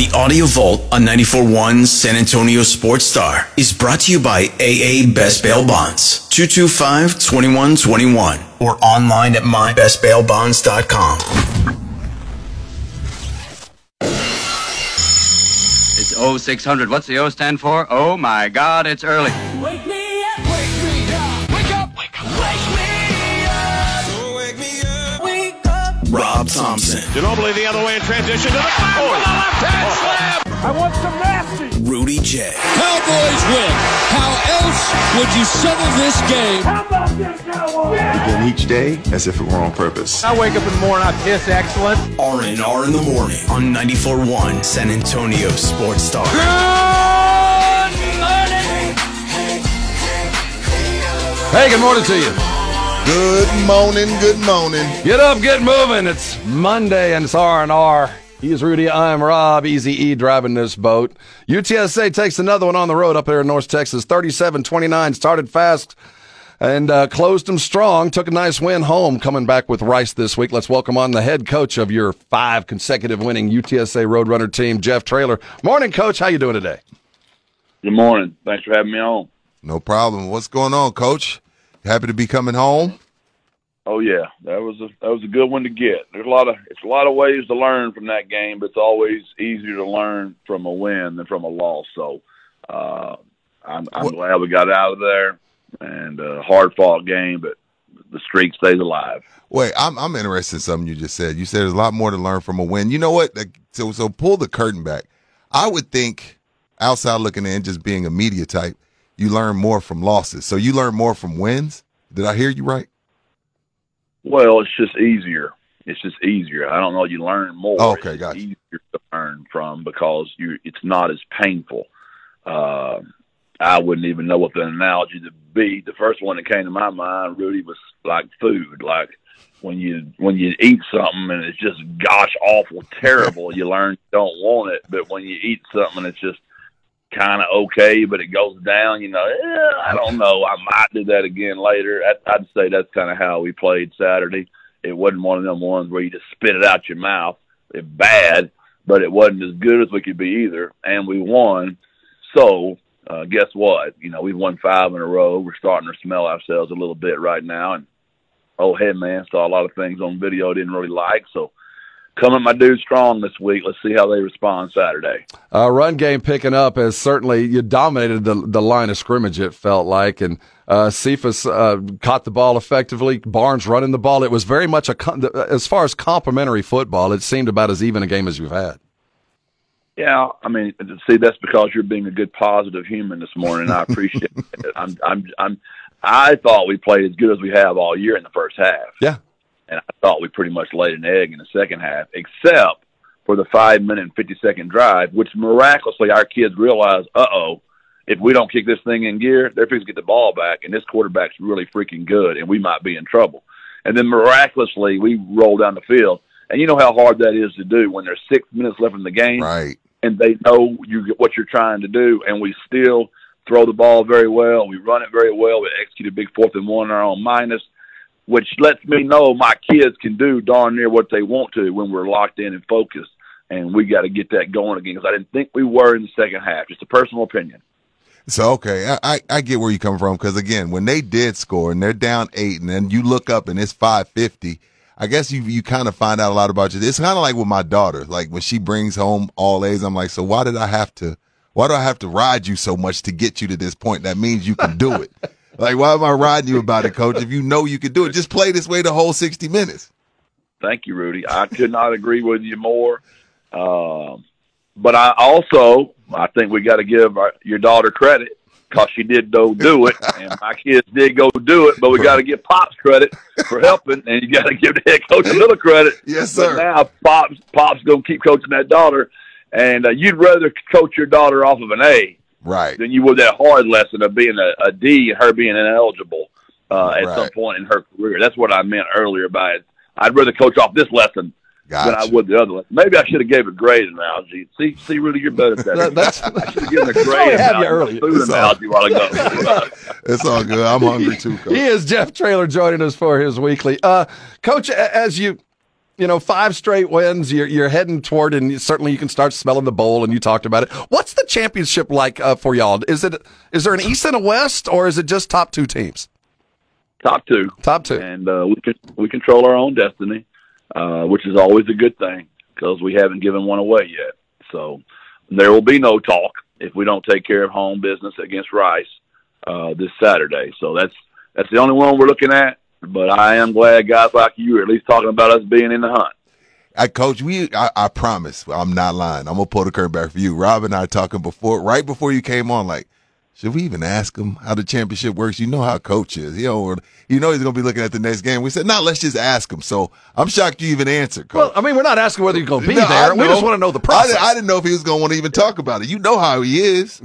The Audio Vault on 94.1 San Antonio Sports Star is brought to you by AA Best Bail Bonds, 225-2121, or online at mybestbailbonds.com. It's 0600. What's the O stand for? Oh my God, it's early. Thompson, Ginobili the other way in transition to the back Oh. with a left hand slam. I want some nasty. Rudy J, Cowboys win. How else would you settle this game? How about this cowboy? begin each day as if it were on purpose. I wake up in the morning, I piss excellent. R&R in the morning on 94.1 San Antonio Sports Star. Hey, good morning to you. Good morning, good morning. Get up, get moving. It's Monday and it's R&R. He is Rudy. I'm Rob. Easy E driving this boat. UTSA takes another one on the road up there in North Texas. 37-29. Started fast and uh, closed them strong. Took a nice win home coming back with Rice this week. Let's welcome on the head coach of your five consecutive winning UTSA Roadrunner team, Jeff Traylor. Morning, coach. How you doing today? Good morning. Thanks for having me on. No problem. What's going on, coach? Happy to be coming home. Oh yeah, that was a that was a good one to get. There's a lot of it's a lot of ways to learn from that game, but it's always easier to learn from a win than from a loss. So uh, I'm, I'm What- glad we got out of there, and uh, hard fought game, but the streak stays alive. Wait, I'm I'm interested in something you just said. You said there's a lot more to learn from a win. You know what? So so pull the curtain back. I would think outside looking in, just being a media type, you learn more from losses. So you learn more from wins. Did I hear you right? Well, it's just easier. It's just easier. I don't know. You learn more. Oh, okay, It's gotcha. easier to learn from because you. It's not as painful. Uh, I wouldn't even know what the analogy to be. The first one that came to my mind, Rudy, was like food. Like when you when you eat something and it's just gosh awful terrible, you learn you don't want it. But when you eat something, it's just kind of okay, but it goes down. You know, eh, I don't know. I might do that again later. I'd say that's kind of how we played Saturday. It wasn't one of them ones where you just spit it out your mouth. It's bad, but it wasn't as good as we could be either, and we won. So uh, guess what? You know, we've won five in a row. We're starting to smell ourselves a little bit right now, and oh, hey man, saw a lot of things on video I didn't really like. So come at my dude strong this week. Let's see how they respond Saturday. Uh, run game picking up as certainly you dominated the the line of scrimmage. It felt like, and uh, Cephus uh, caught the ball effectively. Barnes running the ball. It was very much a as far as complimentary football. It seemed about as even a game as you've had. Yeah, I mean, see, that's because you're being a good, positive human this morning. I appreciate it. I'm, I'm, I'm. I thought we played as good as we have all year in the first half. Yeah. And I thought we pretty much laid an egg in the second half, except for the five minute and fifty second drive, which miraculously our kids realized, uh oh, if we don't kick this thing in gear, they're fixing to get the ball back, and this quarterback's really freaking good, and we might be in trouble. And then miraculously, we roll down the field, and you know how hard that is to do when there's six minutes left in the game, Right. and they know you what you're trying to do, and we still throw the ball very well. We run it very well. We execute a big fourth and one in our own minus, which lets me know my kids can do darn near what they want to when we're locked in and focused. And we got to get that going again because I didn't think we were in the second half. Just a personal opinion. So okay, I, I, I get where you come from because again, when they did score and they're down eight, and then you look up and it's five fifty, I guess you you kind of find out a lot about you. It's kind of like with my daughter, like when she brings home all A's, I'm like, so why did I have to? Why do I have to ride you so much to get you to this point? That means you can do it. like, why am I riding you about it, coach? If you know you can do it, just play this way the whole sixty minutes. Thank you, Rudy. I could not agree with you more. Um, but I also, I think we got to give our, your daughter credit. because she did go do it, and my kids did go do it. But we got to give Pops credit for helping, and you got to give the head coach a little credit. Yes, But sir. now Pops Pops gonna keep coaching that daughter, and uh, you'd rather coach your daughter off of an A Right. than you would that hard lesson of being a, a D and her being ineligible uh, at Right. some point in her career. That's what I meant earlier by it. I'd rather coach off this lesson than I would the other lesson. Maybe I should have gave a grade analogy. See, see, Rudy, you're better at that. That- that's- I should have given a That's grade we you analogy, earlier. food It's all- analogy while ago. It's all good. I'm hungry too, coach. He is Jeff Traylor joining us for his weekly. Uh, Coach, as you, you know, five straight wins, you're, you're heading toward, and certainly you can start smelling the bowl, and you talked about it. What's the championship like uh, for y'all? Is it is there an East and a West, or is it just top two teams? Top two. Top two. and uh, we can we control our own destiny, uh, which is always a good thing because we haven't given one away yet. So there will be no talk if we don't take care of home business against Rice uh, this Saturday. So that's that's the only one we're looking at. But I am glad guys like you are at least talking about us being in the hunt. I coach, we I, I promise I'm not lying. I'm gonna pull the curtain back for you. Rob and I are talking before right before you came on, like, should we even ask him how the championship works? You know how a coach is. You know, or, you know he's gonna be looking at the next game. We said, no, let's just ask him. So I'm shocked you even answered, coach. Well, I mean, we're not asking whether you're going to be No, there. We just want to know the process. didn't- I didn't know if he was gonna want to even talk about it. You know how he is.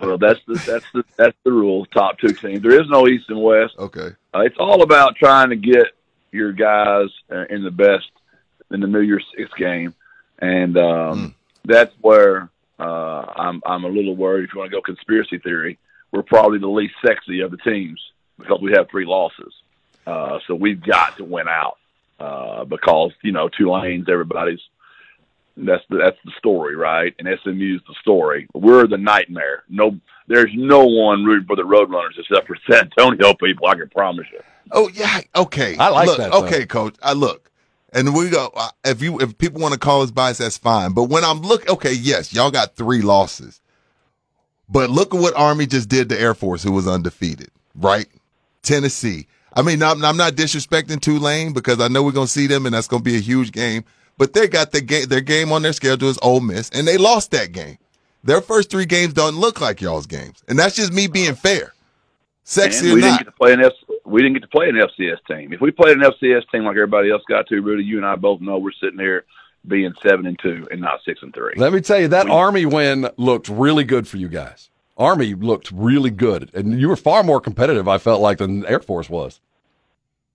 Well, that's the that's the that's the rule. Top two teams. There is no East and West. Okay. Uh, it's all about trying to get your guys uh, in the best in the New Year's Six game, and um, that's where uh, I'm I'm a little worried. If you want to go conspiracy theory, we're probably the least sexy of the teams because we have three losses. Uh, so we've got to win out uh, because you know Tulane's everybody's. That's the that's the story, right? And SMU's the story. We're the nightmare. No, there's no one rooting for the Roadrunners except for San Antonio people. I can promise you. Oh yeah, okay. I like look, that, though. Okay, coach. I look, and we go. uh, If you if people want to call us biased, that's fine. But when I'm look, okay, yes, y'all got three losses, but look at what Army just did to Air Force, who was undefeated, right? Tennessee. I mean, I'm, I'm not disrespecting Tulane because I know we're gonna see them, and that's gonna be a huge game. But they got the game. Their game on their schedule is Ole Miss, and they lost that game. Their first three games don't look like y'all's games, and that's just me being fair. Sexy And or we not. didn't get to play an F- we didn't get to play an FCS team. If we played an FCS team like everybody else got to, Rudy, you and I both know we're sitting here being seven and two and not six and three. Let me tell you, that Army win looked really good for you guys. Army looked really good, and you were far more competitive. I felt like than Air Force was.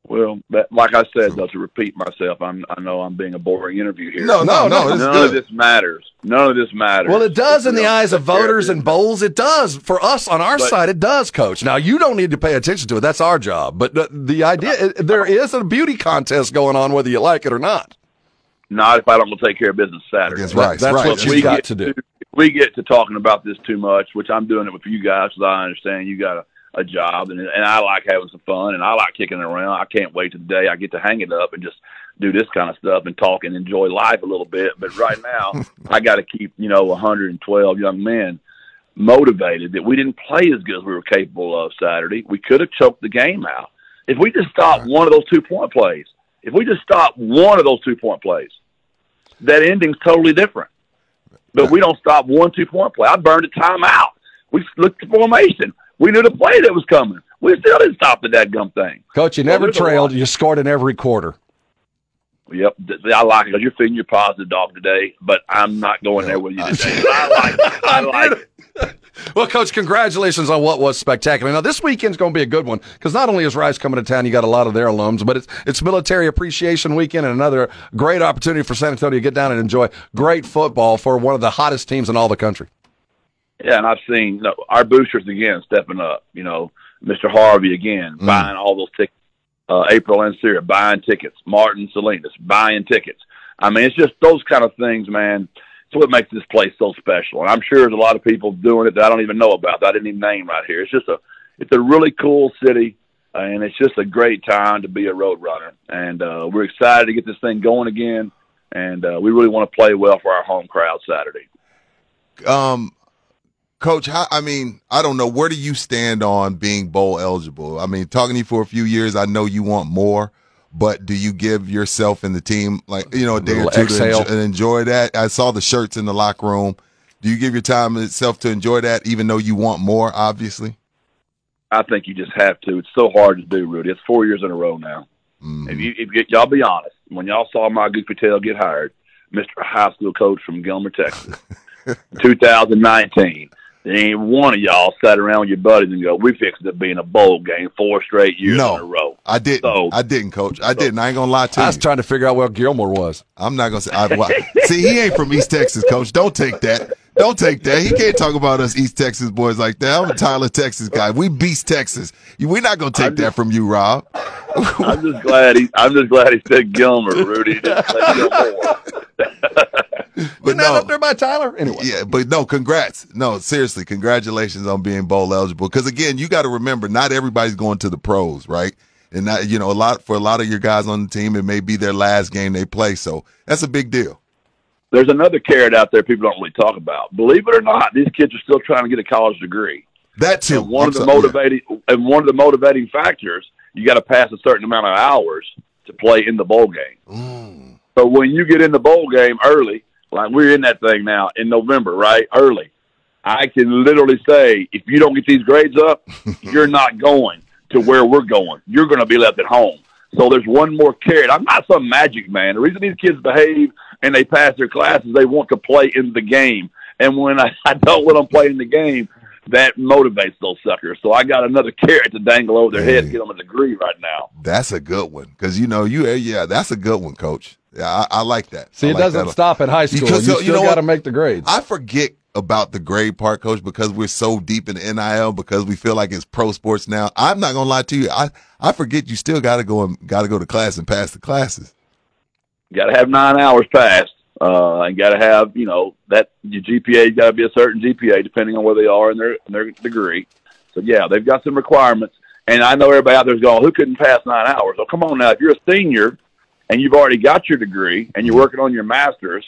Well, that, like I said, though, to repeat myself, I'm, I know I'm being a boring interview here. No, no, no. None it's of this matters. None of this matters. Well, it does If in the don't eyes of voters and bowls. It does for us on our But- side. It does, Coach. Now you don't need to pay attention to it. That's our job. But the, the idea it- there is a beauty contest going on, whether you like it or not. Not if I don't go take care of business Saturday. That's, right. That's right. what you we got to do. if we get to talking about this too much, which I'm doing it with you guys because I understand you got a, a job and and I like having some fun and I like kicking it around. I can't wait to the day I get to hang it up and just do this kind of stuff and talk and enjoy life a little bit. But right now, I got to keep you know 112 young men motivated that we didn't play as good as we were capable of Saturday. We could have choked the game out if we just stopped one of those two point plays. If we just stopped one of those two point plays, that ending's totally different. But we don't stop one two point play. I burned a timeout. We looked at the formation. We knew the play that was coming. We still didn't stop the that gum thing. Coach, you never trailed. You scored in every quarter. Yep, I like it you're feeding your positive dog today. But I'm not going there with you today. I like it. I like it. Well, Coach, congratulations on what was spectacular. Now, this weekend's going to be a good one because not only is Rice coming to town, you got a lot of their alums, but it's it's Military Appreciation Weekend and another great opportunity for San Antonio to get down and enjoy great football for one of the hottest teams in all the country. Yeah, and I've seen no, our boosters again stepping up. You know, Mr. Harvey again buying all those tickets. Uh, April and Sarah buying tickets. Martin Salinas buying tickets. I mean, it's just those kind of things, man. It's what makes this place so special. And I'm sure there's a lot of people doing it that I don't even know about. That I didn't even name right here. It's just a, it's a really cool city, uh, and it's just a great time to be a road runner. And uh, we're excited to get this thing going again. And uh, we really want to play well for our home crowd Saturday. um, Coach, how, I mean, I don't know. Where do you stand on being bowl eligible? I mean, talking to you for a few years, I know you want more, but do you give yourself and the team like you know a day or Little two to exhale. enjoy, and enjoy that? I saw the shirts in the locker room. Do you give your time itself to enjoy that, even though you want more? Obviously. I think you just have to. It's so hard to do, Rudy. It's four years in a row now. Mm-hmm. If you, if you, y'all be honest, when y'all saw my goofy tail get hired, Mr. High School Coach from Gilmer, Texas, 2019, there ain't one of y'all sat around with your buddies and go, "We fixed it being a bowl game four straight years No. in a row." I didn't. So- I didn't, Coach. I didn't. I ain't gonna lie to I you. I was trying to figure out where Gilmore was. I'm not gonna say. I, why- see, he ain't from East Texas, Coach. Don't take that. Don't take that. He can't talk about us East Texas boys like that. I'm a Tyler, Texas guy. We beast Texas. We're not gonna take that from you, Rob. I'm just glad he. I'm just glad he said Gilmer, Rudy. He didn't say Gilmore. But Isn't that no, up there by Tyler? Anyway. yeah, but no, congrats. No, seriously, congratulations on being bowl eligible. Because again, you got to remember, not everybody's going to the pros, right? And not, you know, a lot for a lot of your guys on the team, it may be their last game they play. So that's a big deal. There's another carrot out there people don't really talk about. Believe it or not, these kids are still trying to get a college degree. That too. And one I'm of the sorry, yeah. motivating and one of the motivating factors, you got to pass a certain amount of hours to play in the bowl game. Mm. So when you get in the bowl game early, like we're in that thing now in November, right? Early, I can literally say, if you don't get these grades up, you're not going to where we're going. You're going to be left at home. So there's one more carrot. I'm not some magic man. The reason these kids behave and they pass their classes, they want to play in the game. And when I, I don't let them play in the game, that motivates those suckers. So I got another carrot to dangle over their head to get them a degree right now. That's a good one because you know you. Eh, yeah, that's a good one, Coach. Yeah, I, I like that. See, I it like doesn't stop at high school. Because, you you still know got to make the grades. I forget about the grade part, Coach, because we're so deep in the NIL because we feel like it's pro sports now. I'm not gonna lie to you. I I forget you still got to go and got to go to class and pass the classes. Got to have nine hours passed, uh, and got to have you know that your GPA got to be a certain GPA depending on where they are in their in their degree. So yeah, they've got some requirements, and I know everybody out there's going, who couldn't pass nine hours? Oh, come on now, if you're a senior and you've already got your degree and you're working on your master's.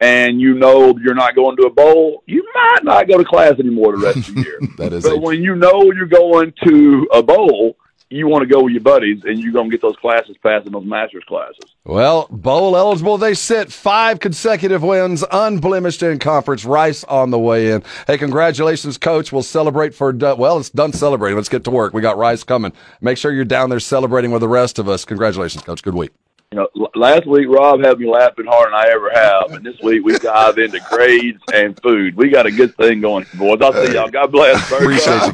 And you know you're not going to a bowl, you might not go to class anymore the rest of the year. that is But a, when you know you're going to a bowl, you want to go with your buddies, and you're going to get those classes passing those master's classes. well, bowl eligible. They sit five consecutive wins, unblemished in conference. Rice on the way in. Hey, congratulations, coach. We'll celebrate for, well, it's done celebrating. Let's get to work. We got Rice coming. Make sure you're down there celebrating with the rest of us. Congratulations, coach. Good week. You know, last week Rob had me laughing harder than I ever have, and this week we dive into grades and food. We got a good thing going, boys. I'll see y'all. God bless. Appreciate you.